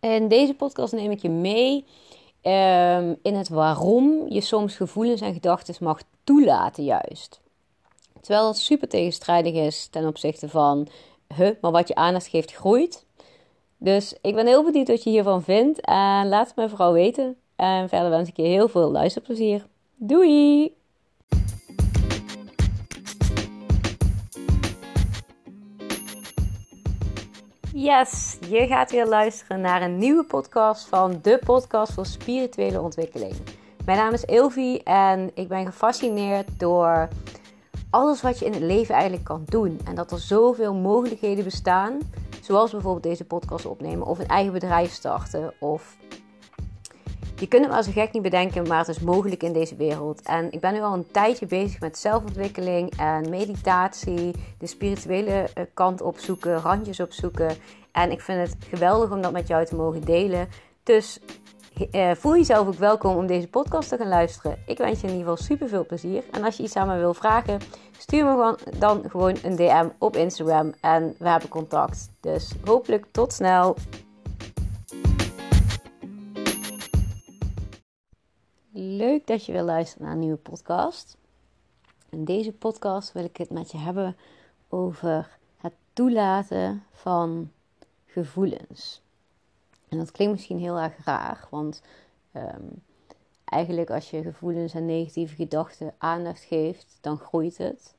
In deze podcast neem ik je mee um, in het waarom je soms gevoelens en gedachten mag toelaten, juist. Terwijl dat super tegenstrijdig is ten opzichte van, huh, maar wat je aandacht geeft, groeit. Dus ik ben heel benieuwd wat je hiervan vindt. En laat het me vooral weten. En verder wens ik je heel veel luisterplezier. Doei! Yes, je gaat weer luisteren naar een nieuwe podcast van de podcast voor spirituele ontwikkeling. Mijn naam is Ilvi en ik ben gefascineerd door alles wat je in het leven eigenlijk kan doen. En dat er zoveel mogelijkheden bestaan, zoals bijvoorbeeld deze podcast opnemen of een eigen bedrijf starten of je kunt het maar zo gek niet bedenken, maar het is mogelijk in deze wereld. En ik ben nu al een tijdje bezig met zelfontwikkeling en meditatie, de spirituele eh, kant opzoeken, randjes opzoeken. En ik vind het geweldig om dat met jou te mogen delen. Dus uh, voel jezelf ook welkom om deze podcast te gaan luisteren. Ik wens je in ieder geval super veel plezier. En als je iets aan me wil vragen, stuur me dan gewoon een DM op Instagram en we hebben contact. Dus hopelijk tot snel. Leuk dat je wil luisteren naar een nieuwe podcast. In deze podcast wil ik het met je hebben over het toelaten van gevoelens. En dat klinkt misschien heel erg raar, want ehm, eigenlijk als je gevoelens en negatieve gedachten aandacht geeft, dan groeit het.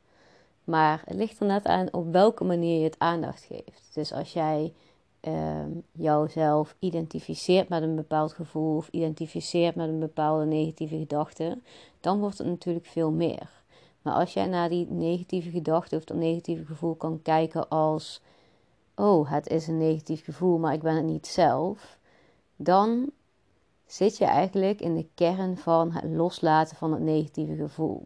Maar het ligt er net aan op welke manier je het aandacht geeft. Dus als jij um, jouzelf identificeert met een bepaald gevoel of identificeert met een bepaalde negatieve gedachte, dan wordt het natuurlijk veel meer. Maar als jij naar die negatieve gedachte of dat negatieve gevoel kan kijken als: oh, het is een negatief gevoel, maar ik ben het niet zelf, dan zit je eigenlijk in de kern van het loslaten van het negatieve gevoel.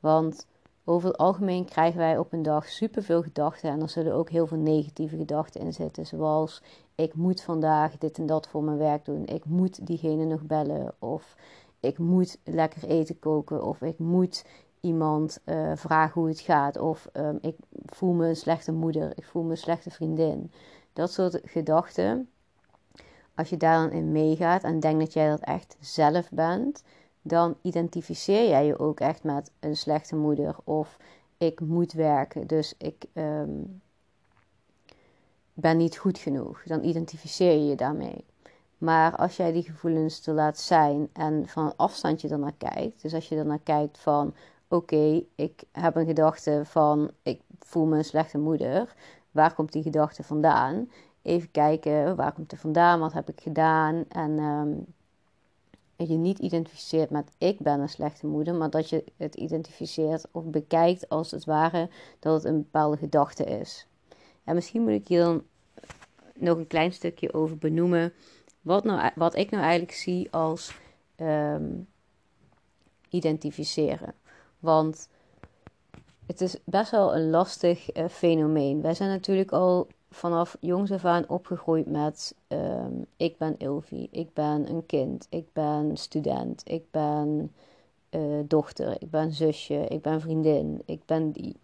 Want over het algemeen krijgen wij op een dag superveel gedachten en er zullen ook heel veel negatieve gedachten in zitten. Zoals ik moet vandaag dit en dat voor mijn werk doen. Ik moet diegene nog bellen. Of ik moet lekker eten koken. Of ik moet iemand uh, vragen hoe het gaat. Of um, ik voel me een slechte moeder. Ik voel me een slechte vriendin. Dat soort gedachten. Als je daar dan in meegaat en denkt dat jij dat echt zelf bent dan identificeer jij je ook echt met een slechte moeder of ik moet werken, dus ik ehm, ben niet goed genoeg. Dan identificeer je je daarmee. Maar als jij die gevoelens te laat zijn en van een afstandje ernaar kijkt, dus als je ernaar kijkt van oké, ik heb een gedachte van ik voel me een slechte moeder, waar komt die gedachte vandaan? Even kijken, waar komt het vandaan, wat heb ik gedaan en um, je niet identificeert met ik ben een slechte moeder, maar dat je het identificeert of bekijkt als het ware dat het een bepaalde gedachte is. En misschien moet ik hier dan nog een klein stukje over benoemen wat, nou, wat ik nou eigenlijk zie als ehm, identificeren. Want het is best wel een lastig uh, fenomeen. Wij zijn natuurlijk al vanaf jongs af aan opgegroeid met ehm, ik ben Ilvi, ik ben een kind, ik ben student, ik ben uh, dochter, ik ben zusje, ik ben vriendin, ik ben die.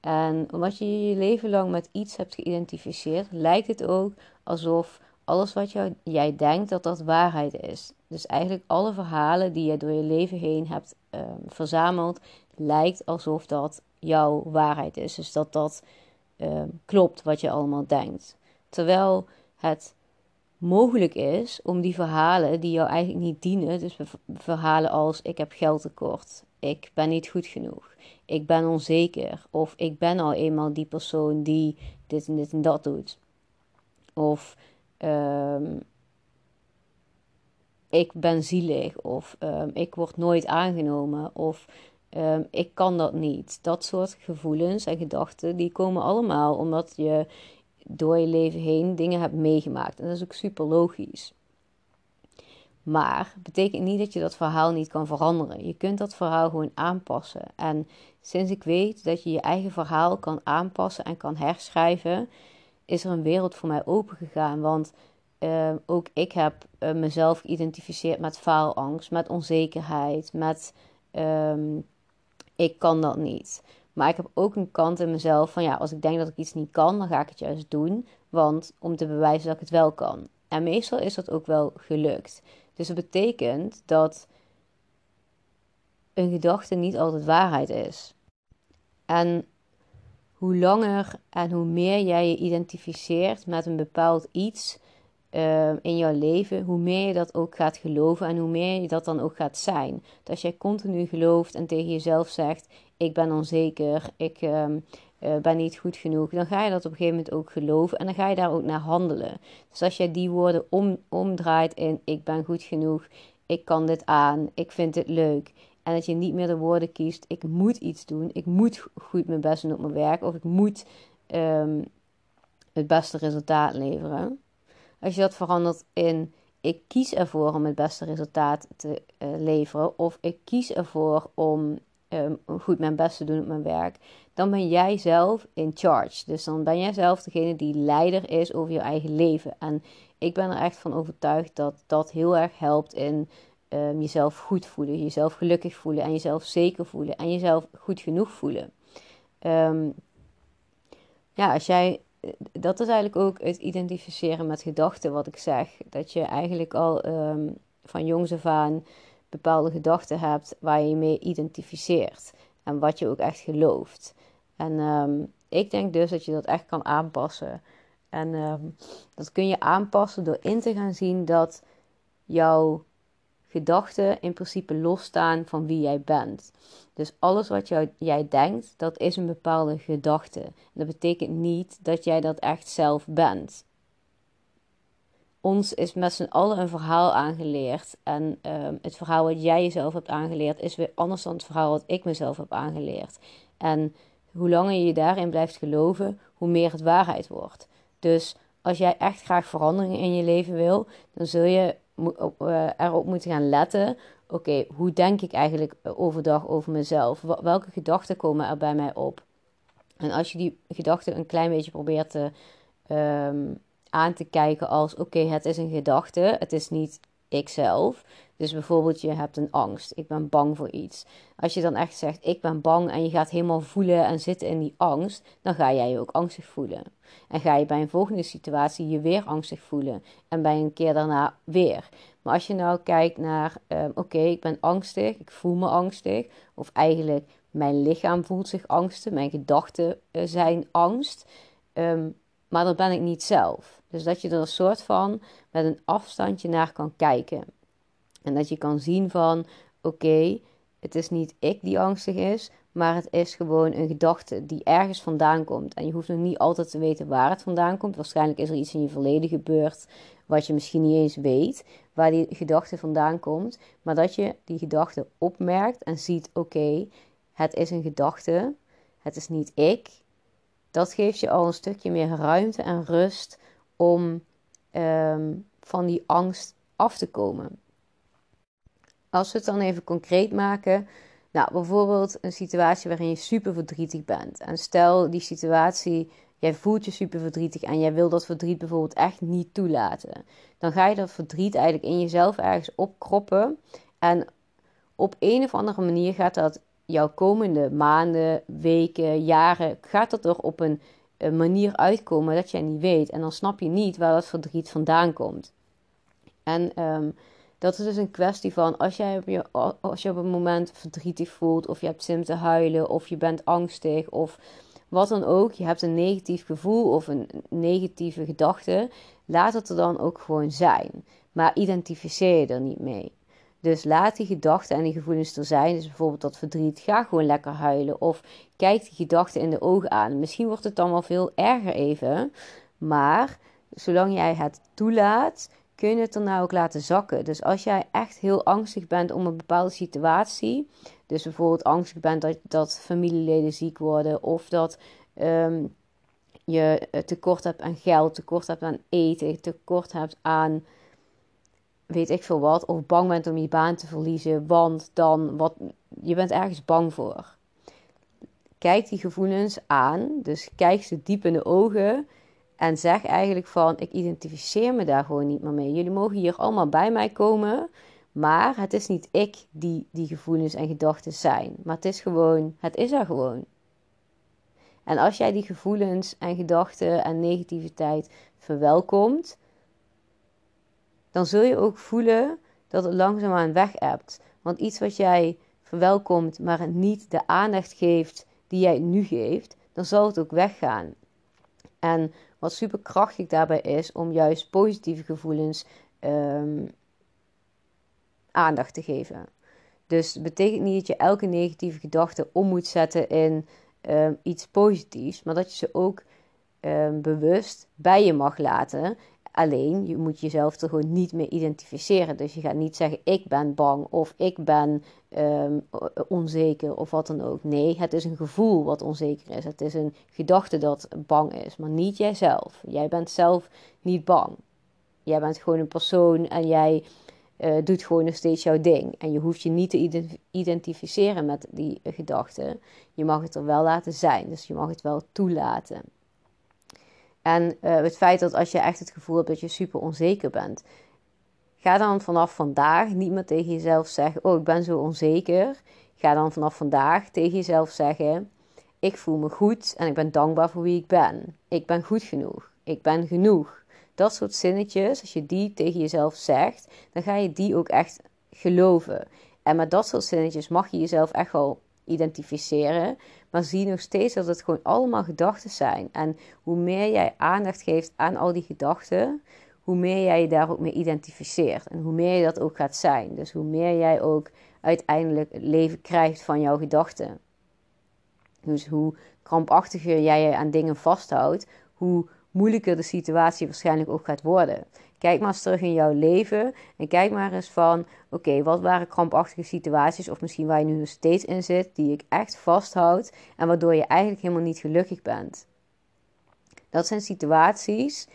En omdat je je leven lang met iets hebt geïdentificeerd, lijkt het ook alsof alles wat jij denkt dat dat waarheid is. Dus eigenlijk alle verhalen die je door je leven heen hebt um, verzameld, lijkt alsof dat jouw waarheid is. Dus dat dat Ehm, klopt wat je allemaal denkt. Terwijl het mogelijk is om die verhalen die jou eigenlijk niet dienen, dus verhalen als ik heb geldtekort, ik ben niet goed genoeg, ik ben onzeker of ik ben al eenmaal die persoon die dit en dit en dat doet. Of um, ik ben zielig of um, ik word nooit aangenomen of Ehm, ik kan dat niet. Dat soort gevoelens en gedachten, die komen allemaal omdat je door je leven heen dingen hebt meegemaakt. En dat is ook super logisch. Maar betekent niet dat je dat verhaal niet kan veranderen. Je kunt dat verhaal gewoon aanpassen. En sinds ik weet dat je je eigen verhaal kan aanpassen en kan herschrijven, is er een wereld voor mij opengegaan. Want ehm, ook ik heb uh, mezelf geïdentificeerd met faalangst, met onzekerheid, met ehm, ik kan dat niet. Maar ik heb ook een kant in mezelf van ja, als ik denk dat ik iets niet kan, dan ga ik het juist doen. Want om te bewijzen dat ik het wel kan. En meestal is dat ook wel gelukt. Dus dat betekent dat een gedachte niet altijd waarheid is. En hoe langer en hoe meer jij je identificeert met een bepaald iets uh, in jouw leven, hoe meer je dat ook gaat geloven en hoe meer je dat dan ook gaat zijn. Dus als jij continu gelooft en tegen jezelf zegt: Ik ben onzeker, ik uh, ben niet goed genoeg, dan ga je dat op een gegeven moment ook geloven en dan ga je daar ook naar handelen. Dus als jij die woorden om, omdraait in: Ik ben goed genoeg, ik kan dit aan, ik vind dit leuk, en dat je niet meer de woorden kiest: ik moet iets doen, ik moet goed mijn best doen op mijn werk, of ik moet um, het beste resultaat leveren. Als je dat verandert in: ik kies ervoor om het beste resultaat te uh, leveren, of ik kies ervoor om um, goed mijn best te doen op mijn werk, dan ben jij zelf in charge. Dus dan ben jij zelf degene die leider is over je eigen leven. En ik ben er echt van overtuigd dat dat heel erg helpt in um, jezelf goed voelen, jezelf gelukkig voelen en jezelf zeker voelen en jezelf goed genoeg voelen. Um, ja, als jij, dat is eigenlijk ook het identificeren met gedachten wat ik zeg. Dat je eigenlijk al um, van jongs af aan bepaalde gedachten hebt waar je je mee identificeert en wat je ook echt gelooft. En ik denk dus dat je dat echt kan aanpassen. En dat kun je aanpassen door in te gaan zien dat jouw gedachten in principe losstaan van wie jij bent. Dus alles wat jij denkt, dat is een bepaalde gedachte. Dat betekent niet dat jij dat echt zelf bent. Ons is met z'n allen een verhaal aangeleerd. En uh, het verhaal wat jij jezelf hebt aangeleerd is weer anders dan het verhaal wat ik mezelf heb aangeleerd. En hoe langer je daarin blijft geloven, hoe meer het waarheid wordt. Dus als jij echt graag verandering in je leven wil, dan zul je uh, erop moeten gaan letten. Oké, hoe denk ik eigenlijk overdag over mezelf? Welke gedachten komen er bij mij op? En als je die gedachten een klein beetje probeert te, um, aan te kijken als: oké, het is een gedachte, het is niet ikzelf. Dus bijvoorbeeld, je hebt een angst. Ik ben bang voor iets. Als je dan echt zegt: Ik ben bang. en je gaat helemaal voelen en zitten in die angst. dan ga jij je ook angstig voelen. En ga je bij een volgende situatie je weer angstig voelen. En bij een keer daarna weer. Maar als je nou kijkt naar: um, Oké, ik ben angstig. Ik voel me angstig. Of eigenlijk, mijn lichaam voelt zich angstig. Mijn gedachten uh, zijn angst. Um, maar dat ben ik niet zelf. Dus dat je er een soort van met een afstandje naar kan kijken. En dat je kan zien van oké, het is niet ik die angstig is, maar het is gewoon een gedachte die ergens vandaan komt. En je hoeft nog niet altijd te weten waar het vandaan komt. Waarschijnlijk is er iets in je verleden gebeurd wat je misschien niet eens weet, waar die gedachte vandaan komt. Maar dat je die gedachte opmerkt en ziet: oké, het is een gedachte, het is niet ik. Dat geeft je al een stukje meer ruimte en rust om ehm, van die angst af te komen. Als we het dan even concreet maken. Nou, bijvoorbeeld een situatie waarin je super verdrietig bent. En stel die situatie, jij voelt je super verdrietig en jij wil dat verdriet bijvoorbeeld echt niet toelaten. Dan ga je dat verdriet eigenlijk in jezelf ergens opkroppen. En op een of andere manier gaat dat jouw komende maanden, weken, jaren, gaat dat er op een, manier uitkomen dat jij niet weet. En dan snap je niet waar dat verdriet vandaan komt. En um, dat is dus een kwestie van als jij op, je, als je op een moment verdrietig voelt, of je hebt zin te huilen, of je bent angstig, of wat dan ook, je hebt een negatief gevoel of een negatieve gedachte, laat het er dan ook gewoon zijn. Maar identificeer je er niet mee. Dus laat die gedachten en die gevoelens er zijn. Dus bijvoorbeeld dat verdriet, ga gewoon lekker huilen. Of kijk die gedachten in de ogen aan. Misschien wordt het dan wel veel erger even. Maar zolang jij het toelaat, kun je het er nou ook laten zakken. Dus als jij echt heel angstig bent om een bepaalde situatie, dus bijvoorbeeld angstig bent dat, dat familieleden ziek worden of dat um, je tekort hebt aan geld, tekort hebt aan eten, tekort hebt aan weet ik veel wat, of bang bent om je baan te verliezen, want dan wat je bent ergens bang voor. Kijk die gevoelens aan, dus kijk ze diep in de ogen en zeg eigenlijk van, ik identificeer me daar gewoon niet meer mee. Jullie mogen hier allemaal bij mij komen, maar het is niet ik die die gevoelens en gedachten zijn. Maar het is gewoon, het is er gewoon. En als jij die gevoelens en gedachten en negativiteit verwelkomt, dan zul je ook voelen dat het langzaamaan weg hebt. Want iets wat jij verwelkomt, maar niet de aandacht geeft die jij nu geeft, dan zal het ook weggaan. En wat super krachtig daarbij is om juist positieve gevoelens um, aandacht te geven. Dus het betekent niet dat je elke negatieve gedachte om moet zetten in um, iets positiefs, maar dat je ze ook um, bewust bij je mag laten. Alleen, je moet jezelf er gewoon niet mee identificeren. Dus je gaat niet zeggen, ik ben bang of ik ben um, onzeker of wat dan ook. Nee, het is een gevoel wat onzeker is. Het is een gedachte dat bang is, maar niet jijzelf. Jij bent zelf niet bang. Jij bent gewoon een persoon en jij uh, doet gewoon nog steeds jouw ding. En je hoeft je niet te identificeren met die gedachten. Je mag het er wel laten zijn. Dus je mag het wel toelaten. En uh, het feit dat als je echt het gevoel hebt dat je super onzeker bent, ga dan vanaf vandaag niet meer tegen jezelf zeggen: Oh, ik ben zo onzeker. Ga dan vanaf vandaag tegen jezelf zeggen: Ik voel me goed en ik ben dankbaar voor wie ik ben. Ik ben goed genoeg. Ik ben genoeg. Dat soort zinnetjes, als je die tegen jezelf zegt, dan ga je die ook echt geloven. En met dat soort zinnetjes mag je jezelf echt wel identificeren. Maar zie nog steeds dat het gewoon allemaal gedachten zijn. En hoe meer jij aandacht geeft aan al die gedachten, hoe meer jij je daar ook mee identificeert. En hoe meer je dat ook gaat zijn. Dus hoe meer jij ook uiteindelijk het leven krijgt van jouw gedachten. Dus hoe krampachtiger jij je aan dingen vasthoudt, hoe moeilijker de situatie waarschijnlijk ook gaat worden. Kijk maar eens terug in jouw leven en kijk maar eens van: oké, wat waren krampachtige situaties, of misschien waar je nu nog steeds in zit, die ik echt vasthoud en waardoor je eigenlijk helemaal niet gelukkig bent. Dat zijn situaties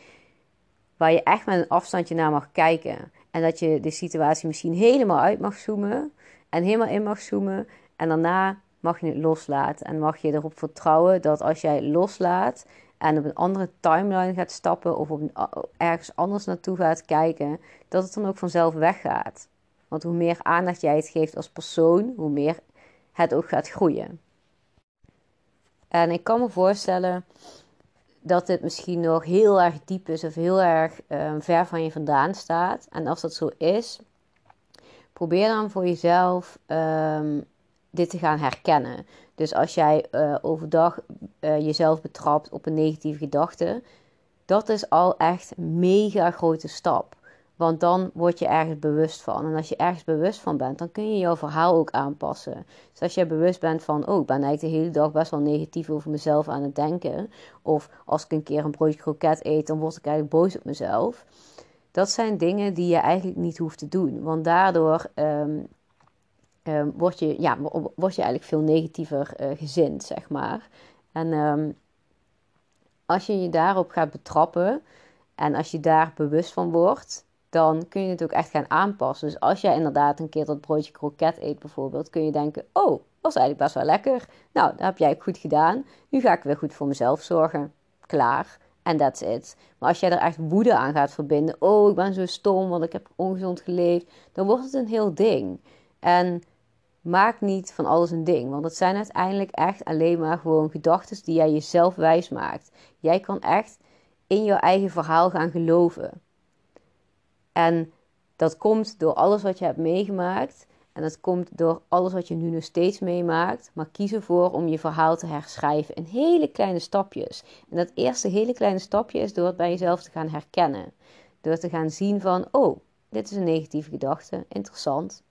waar je echt met een afstandje naar mag kijken. En dat je de situatie misschien helemaal uit mag zoomen en helemaal in mag zoomen. En daarna mag je het loslaten. En mag je erop vertrouwen dat als jij loslaat en op een andere timeline gaat stappen of op ergens anders naartoe gaat kijken, dat het dan ook vanzelf weggaat. Want hoe meer aandacht jij het geeft als persoon, hoe meer het ook gaat groeien. En ik kan me voorstellen dat dit misschien nog heel erg diep is of heel erg um, ver van je vandaan staat. En als dat zo is, probeer dan voor jezelf um, dit te gaan herkennen. Dus als jij uh, overdag uh, jezelf betrapt op een negatieve gedachte, dat is al echt een mega grote stap. Want dan word je ergens bewust van. En als je ergens bewust van bent, dan kun je jouw verhaal ook aanpassen. Dus als je bewust bent van, oh, ik ben eigenlijk de hele dag best wel negatief over mezelf aan het denken. Of als ik een keer een broodje kroket eet, dan word ik eigenlijk boos op mezelf. Dat zijn dingen die je eigenlijk niet hoeft te doen. Want daardoor um, um, word, je, ja, word je eigenlijk veel negatiever uh, gezind, zeg maar. En um, als je je daarop gaat betrappen en als je daar bewust van wordt, dan kun je het ook echt gaan aanpassen. Dus als jij inderdaad een keer dat broodje kroket eet bijvoorbeeld, kun je denken, oh, dat was eigenlijk best wel lekker. Nou, dat heb jij goed gedaan. Nu ga ik weer goed voor mezelf zorgen. Klaar. En that's it. Maar als jij er echt woede aan gaat verbinden, oh, ik ben zo stom, want ik heb ongezond geleefd, dan wordt het een heel ding. En maak niet van alles een ding. Want het zijn uiteindelijk echt alleen maar gewoon gedachten die jij jezelf wijs maakt. Jij kan echt in jouw eigen verhaal gaan geloven. En dat komt door alles wat je hebt meegemaakt. En dat komt door alles wat je nu nog steeds meemaakt. Maar kies ervoor om je verhaal te herschrijven in hele kleine stapjes. En dat eerste hele kleine stapje is door het bij jezelf te gaan herkennen. Door te gaan zien van, oh, dit is een negatieve gedachte. Interessant.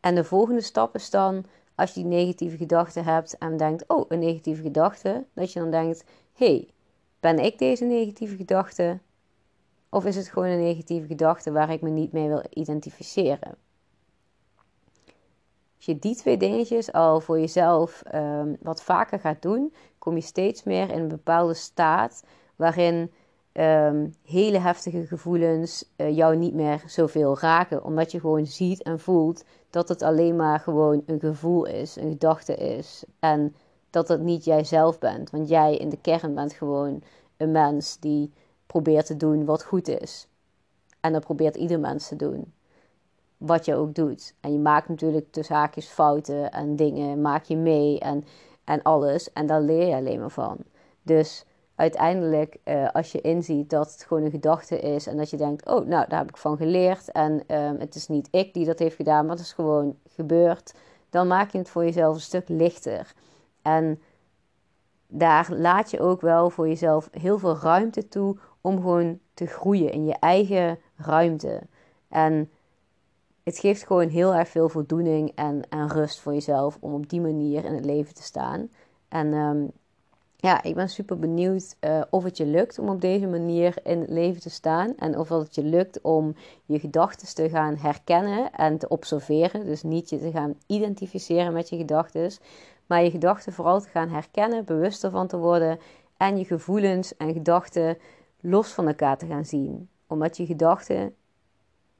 En de volgende stap is dan, als je die negatieve gedachte hebt en denkt, oh, een negatieve gedachte, dat je dan denkt, hey, ben ik deze negatieve gedachte? Of is het gewoon een negatieve gedachte waar ik me niet mee wil identificeren? Als je die twee dingetjes al voor jezelf um, wat vaker gaat doen, kom je steeds meer in een bepaalde staat waarin um, hele heftige gevoelens uh, jou niet meer zoveel raken. Omdat je gewoon ziet en voelt dat het alleen maar gewoon een gevoel is, een gedachte is. En dat het niet jijzelf bent. Want jij in de kern bent gewoon een mens die probeert te doen wat goed is. En dat probeert ieder mens te doen. Wat je ook doet. En je maakt natuurlijk tussen haakjes fouten en dingen maak je mee en, en alles. En daar leer je alleen maar van. Dus uiteindelijk, uh, als je inziet dat het gewoon een gedachte is en dat je denkt: Oh, nou, daar heb ik van geleerd. En um, het is niet ik die dat heeft gedaan, maar het is gewoon gebeurd. Dan maak je het voor jezelf een stuk lichter. En daar laat je ook wel voor jezelf heel veel ruimte toe om gewoon te groeien in je eigen ruimte. En het geeft gewoon heel erg veel voldoening en, en rust voor jezelf om op die manier in het leven te staan. En um, ja, ik ben super benieuwd uh, of het je lukt om op deze manier in het leven te staan. En of het je lukt om je gedachten te gaan herkennen en te observeren. Dus niet je te gaan identificeren met je gedachten, maar je gedachten vooral te gaan herkennen, bewust ervan te worden. En je gevoelens en gedachten los van elkaar te gaan zien. Omdat je gedachten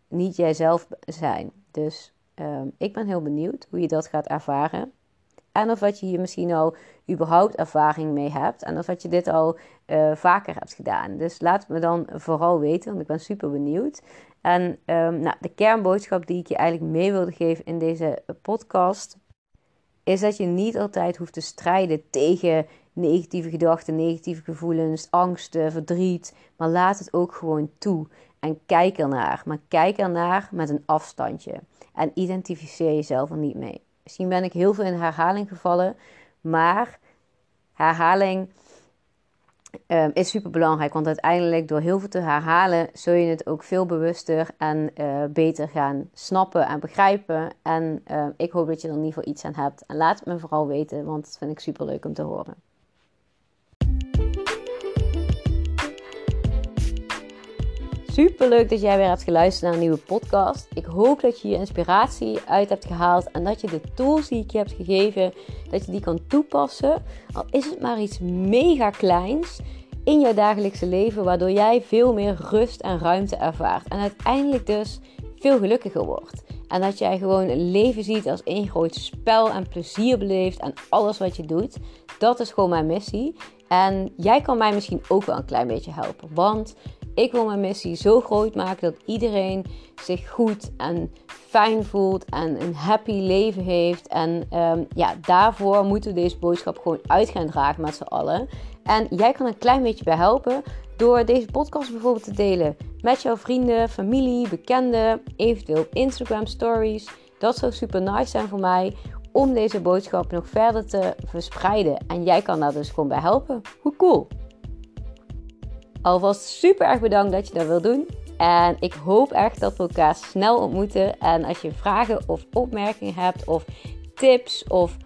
niet jijzelf zijn. Dus um, ik ben heel benieuwd hoe je dat gaat ervaren. En of dat je hier misschien al überhaupt ervaring mee hebt. En of dat je dit al uh, vaker hebt gedaan. Dus laat me dan vooral weten, want ik ben super benieuwd. En um, nou, de kernboodschap die ik je eigenlijk mee wilde geven in deze podcast. Is dat je niet altijd hoeft te strijden tegen negatieve gedachten, negatieve gevoelens, angsten, verdriet. Maar laat het ook gewoon toe. En kijk ernaar. Maar kijk ernaar met een afstandje. En identificeer jezelf er niet mee. Misschien ben ik heel veel in herhaling gevallen, maar herhaling um, is super belangrijk. Want uiteindelijk, door heel veel te herhalen, zul je het ook veel bewuster en uh, beter gaan snappen en begrijpen. En uh, ik hoop dat je er in ieder geval iets aan hebt. En laat het me vooral weten, want dat vind ik super leuk om te horen. Super leuk dat jij weer hebt geluisterd naar een nieuwe podcast. Ik hoop dat je je inspiratie uit hebt gehaald en dat je de tools die ik je heb gegeven, dat je die kan toepassen. Al is het maar iets mega kleins in jouw dagelijkse leven, waardoor jij veel meer rust en ruimte ervaart. En uiteindelijk dus veel gelukkiger wordt. En dat jij gewoon leven ziet als één groot spel en plezier beleeft en alles wat je doet. Dat is gewoon mijn missie. En jij kan mij misschien ook wel een klein beetje helpen. Want ik wil mijn missie zo groot maken dat iedereen zich goed en fijn voelt en een happy leven heeft. En um, ja, daarvoor moeten we deze boodschap gewoon uit gaan dragen met z'n allen. En jij kan een klein beetje bij helpen door deze podcast bijvoorbeeld te delen met jouw vrienden, familie, bekenden, eventueel op Instagram stories. Dat zou super nice zijn voor mij om deze boodschap nog verder te verspreiden. En jij kan daar dus gewoon bij helpen. Hoe cool! Alvast super erg bedankt dat je dat wil doen. En ik hoop echt dat we elkaar snel ontmoeten. En als je vragen of opmerkingen hebt of tips of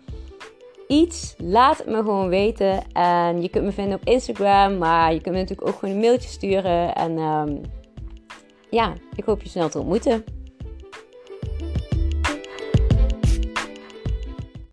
iets, laat het me gewoon weten. En je kunt me vinden op Instagram, maar je kunt me natuurlijk ook gewoon een mailtje sturen. En um, ja, ik hoop je snel te ontmoeten.